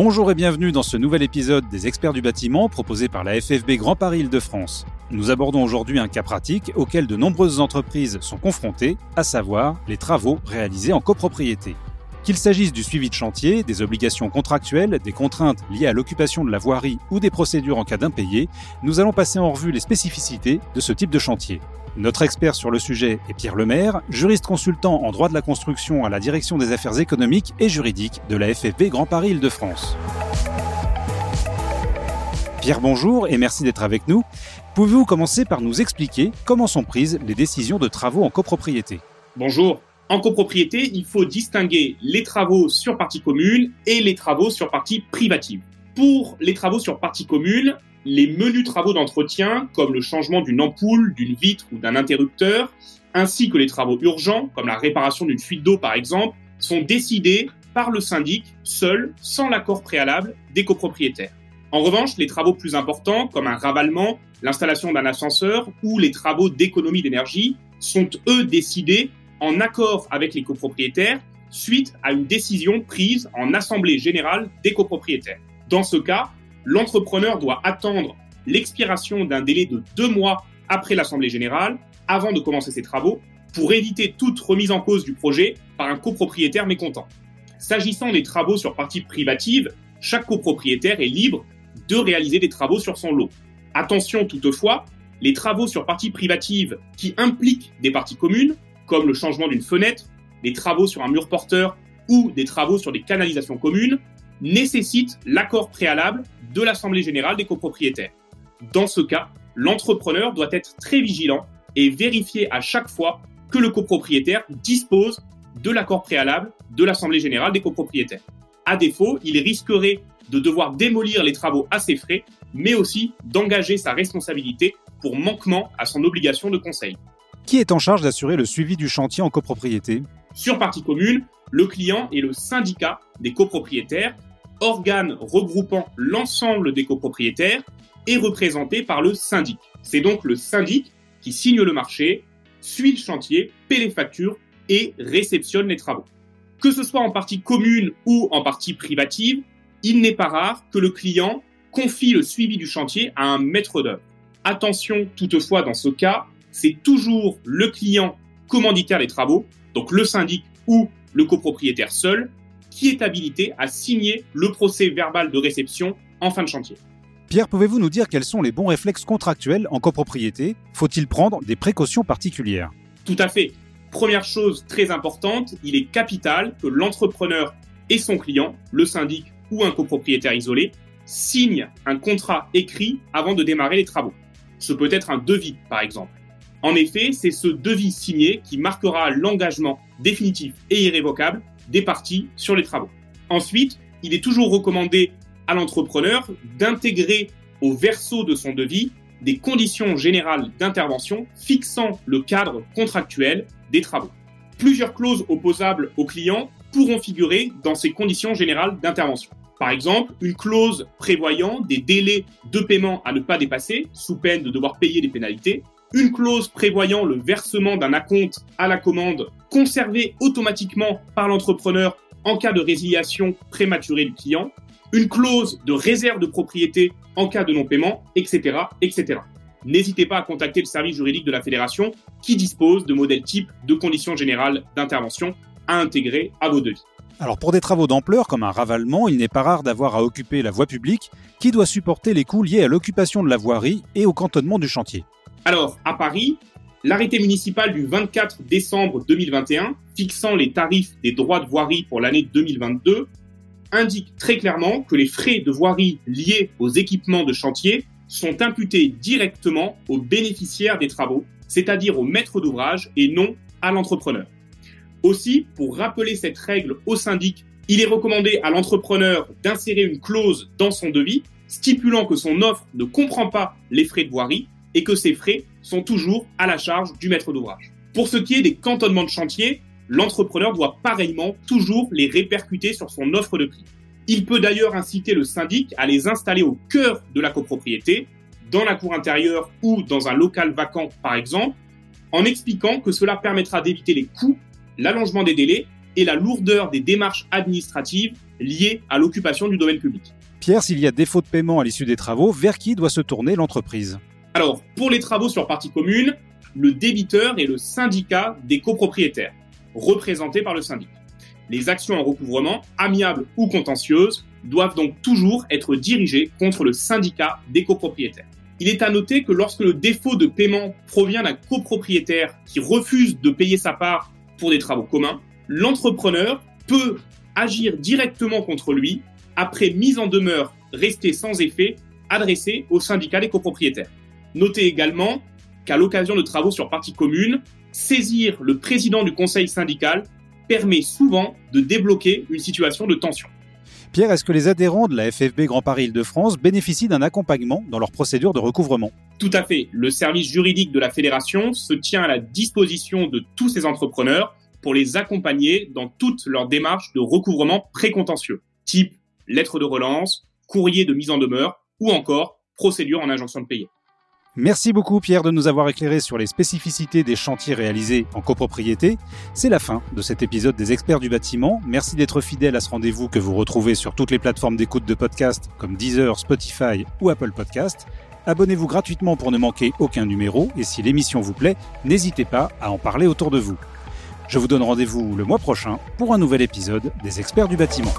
Bonjour et bienvenue dans ce nouvel épisode des experts du bâtiment proposé par la FFB Grand Paris Île-de-France. Nous abordons aujourd'hui un cas pratique auquel de nombreuses entreprises sont confrontées, à savoir les travaux réalisés en copropriété. Qu'il s'agisse du suivi de chantier, des obligations contractuelles, des contraintes liées à l'occupation de la voirie ou des procédures en cas d'impayé, nous allons passer en revue les spécificités de ce type de chantier. Notre expert sur le sujet est Pierre Lemaire, juriste consultant en droit de la construction à la direction des affaires économiques et juridiques de la FFB Grand Paris Île-de-France. Pierre, bonjour et merci d'être avec nous. Pouvez-vous commencer par nous expliquer comment sont prises les décisions de travaux en copropriété? Bonjour. En copropriété, il faut distinguer les travaux sur partie commune et les travaux sur partie privative. Pour les travaux sur partie commune, les menus travaux d'entretien, comme le changement d'une ampoule, d'une vitre ou d'un interrupteur, ainsi que les travaux urgents, comme la réparation d'une fuite d'eau par exemple, sont décidés par le syndic seul, sans l'accord préalable des copropriétaires. En revanche, les travaux plus importants, comme un ravalement, l'installation d'un ascenseur ou les travaux d'économie d'énergie, sont eux décidés en accord avec les copropriétaires suite à une décision prise en assemblée générale des copropriétaires. Dans ce cas, l'entrepreneur doit attendre l'expiration d'un délai de deux mois après l'assemblée générale avant de commencer ses travaux pour éviter toute remise en cause du projet par un copropriétaire mécontent. S'agissant des travaux sur partie privative, chaque copropriétaire est libre de réaliser des travaux sur son lot. Attention toutefois, les travaux sur partie privative qui impliquent des parties communes comme le changement d'une fenêtre, des travaux sur un mur porteur ou des travaux sur des canalisations communes, nécessitent l'accord préalable de l'Assemblée générale des copropriétaires. Dans ce cas, l'entrepreneur doit être très vigilant et vérifier à chaque fois que le copropriétaire dispose de l'accord préalable de l'Assemblée générale des copropriétaires. À défaut, il risquerait de devoir démolir les travaux à ses frais, mais aussi d'engager sa responsabilité pour manquement à son obligation de conseil. Qui est en charge d'assurer le suivi du chantier en copropriété? Sur partie commune, le client est le syndicat des copropriétaires, organe regroupant l'ensemble des copropriétaires et représenté par le syndic. C'est donc le syndic qui signe le marché, suit le chantier, paie les factures et réceptionne les travaux. Que ce soit en partie commune ou en partie privative, il n'est pas rare que le client confie le suivi du chantier à un maître d'œuvre. Attention toutefois dans ce cas, c'est toujours le client commanditaire des travaux, donc le syndic ou le copropriétaire seul, qui est habilité à signer le procès verbal de réception en fin de chantier. Pierre, pouvez-vous nous dire quels sont les bons réflexes contractuels en copropriété? Faut-il prendre des précautions particulières? Tout à fait. Première chose très importante, il est capital que l'entrepreneur et son client, le syndic ou un copropriétaire isolé, signent un contrat écrit avant de démarrer les travaux. Ce peut être un devis, par exemple. En effet, c'est ce devis signé qui marquera l'engagement définitif et irrévocable des parties sur les travaux. Ensuite, il est toujours recommandé à l'entrepreneur d'intégrer au verso de son devis des conditions générales d'intervention fixant le cadre contractuel des travaux. Plusieurs clauses opposables aux clients pourront figurer dans ces conditions générales d'intervention. Par exemple, une clause prévoyant des délais de paiement à ne pas dépasser, sous peine de devoir payer des pénalités, une clause prévoyant le versement d'un acompte à la commande conservé automatiquement par l'entrepreneur en cas de résiliation prématurée du client, une clause de réserve de propriété en cas de non-paiement, etc., etc. N'hésitez pas à contacter le service juridique de la fédération qui dispose de modèles types de conditions générales d'intervention à intégrer à vos devis. Alors pour des travaux d'ampleur comme un ravalement, il n'est pas rare d'avoir à occuper la voie publique qui doit supporter les coûts liés à l'occupation de la voirie et au cantonnement du chantier. Alors, à Paris, l'arrêté municipal du 24 décembre 2021 fixant les tarifs des droits de voirie pour l'année 2022 indique très clairement que les frais de voirie liés aux équipements de chantier sont imputés directement aux bénéficiaires des travaux, c'est-à-dire au maître d'ouvrage et non à l'entrepreneur. Aussi, pour rappeler cette règle au syndic, il est recommandé à l'entrepreneur d'insérer une clause dans son devis stipulant que son offre ne comprend pas les frais de voirie et que ces frais sont toujours à la charge du maître d'ouvrage. Pour ce qui est des cantonnements de chantier, l'entrepreneur doit pareillement toujours les répercuter sur son offre de prix. Il peut d'ailleurs inciter le syndic à les installer au cœur de la copropriété, dans la cour intérieure ou dans un local vacant par exemple, en expliquant que cela permettra d'éviter les coûts, l'allongement des délais et la lourdeur des démarches administratives liés à l'occupation du domaine public. Pierre, s'il y a défaut de paiement à l'issue des travaux, vers qui doit se tourner l'entreprise? Alors, pour les travaux sur partie commune, le débiteur est le syndicat des copropriétaires, représenté par le syndic. Les actions en recouvrement, amiables ou contentieuses, doivent donc toujours être dirigées contre le syndicat des copropriétaires. Il est à noter que lorsque le défaut de paiement provient d'un copropriétaire qui refuse de payer sa part pour des travaux communs, l'entrepreneur peut agir directement contre lui après mise en demeure restée sans effet adressée au syndicat des copropriétaires. Notez également qu'à l'occasion de travaux sur partie commune, saisir le président du conseil syndical permet souvent de débloquer une situation de tension. Pierre, est-ce que les adhérents de la FFB Grand Paris Île-de-France bénéficient d'un accompagnement dans leur procédure de recouvrement? Tout à fait. Le service juridique de la fédération se tient à la disposition de tous ces entrepreneurs pour les accompagner dans toutes leurs démarches de recouvrement précontentieux, type lettre de relance, courrier de mise en demeure ou encore procédure en injonction de payer. Merci beaucoup Pierre de nous avoir éclairé sur les spécificités des chantiers réalisés en copropriété. C'est la fin de cet épisode des experts du bâtiment. Merci d'être fidèle à ce rendez-vous que vous retrouvez sur toutes les plateformes d'écoute de podcast comme Deezer, Spotify ou Apple Podcast. Abonnez-vous gratuitement pour ne manquer aucun numéro et si l'émission vous plaît, n'hésitez pas à en parler autour de vous. Je vous donne rendez-vous le mois prochain pour un nouvel épisode des experts du bâtiment.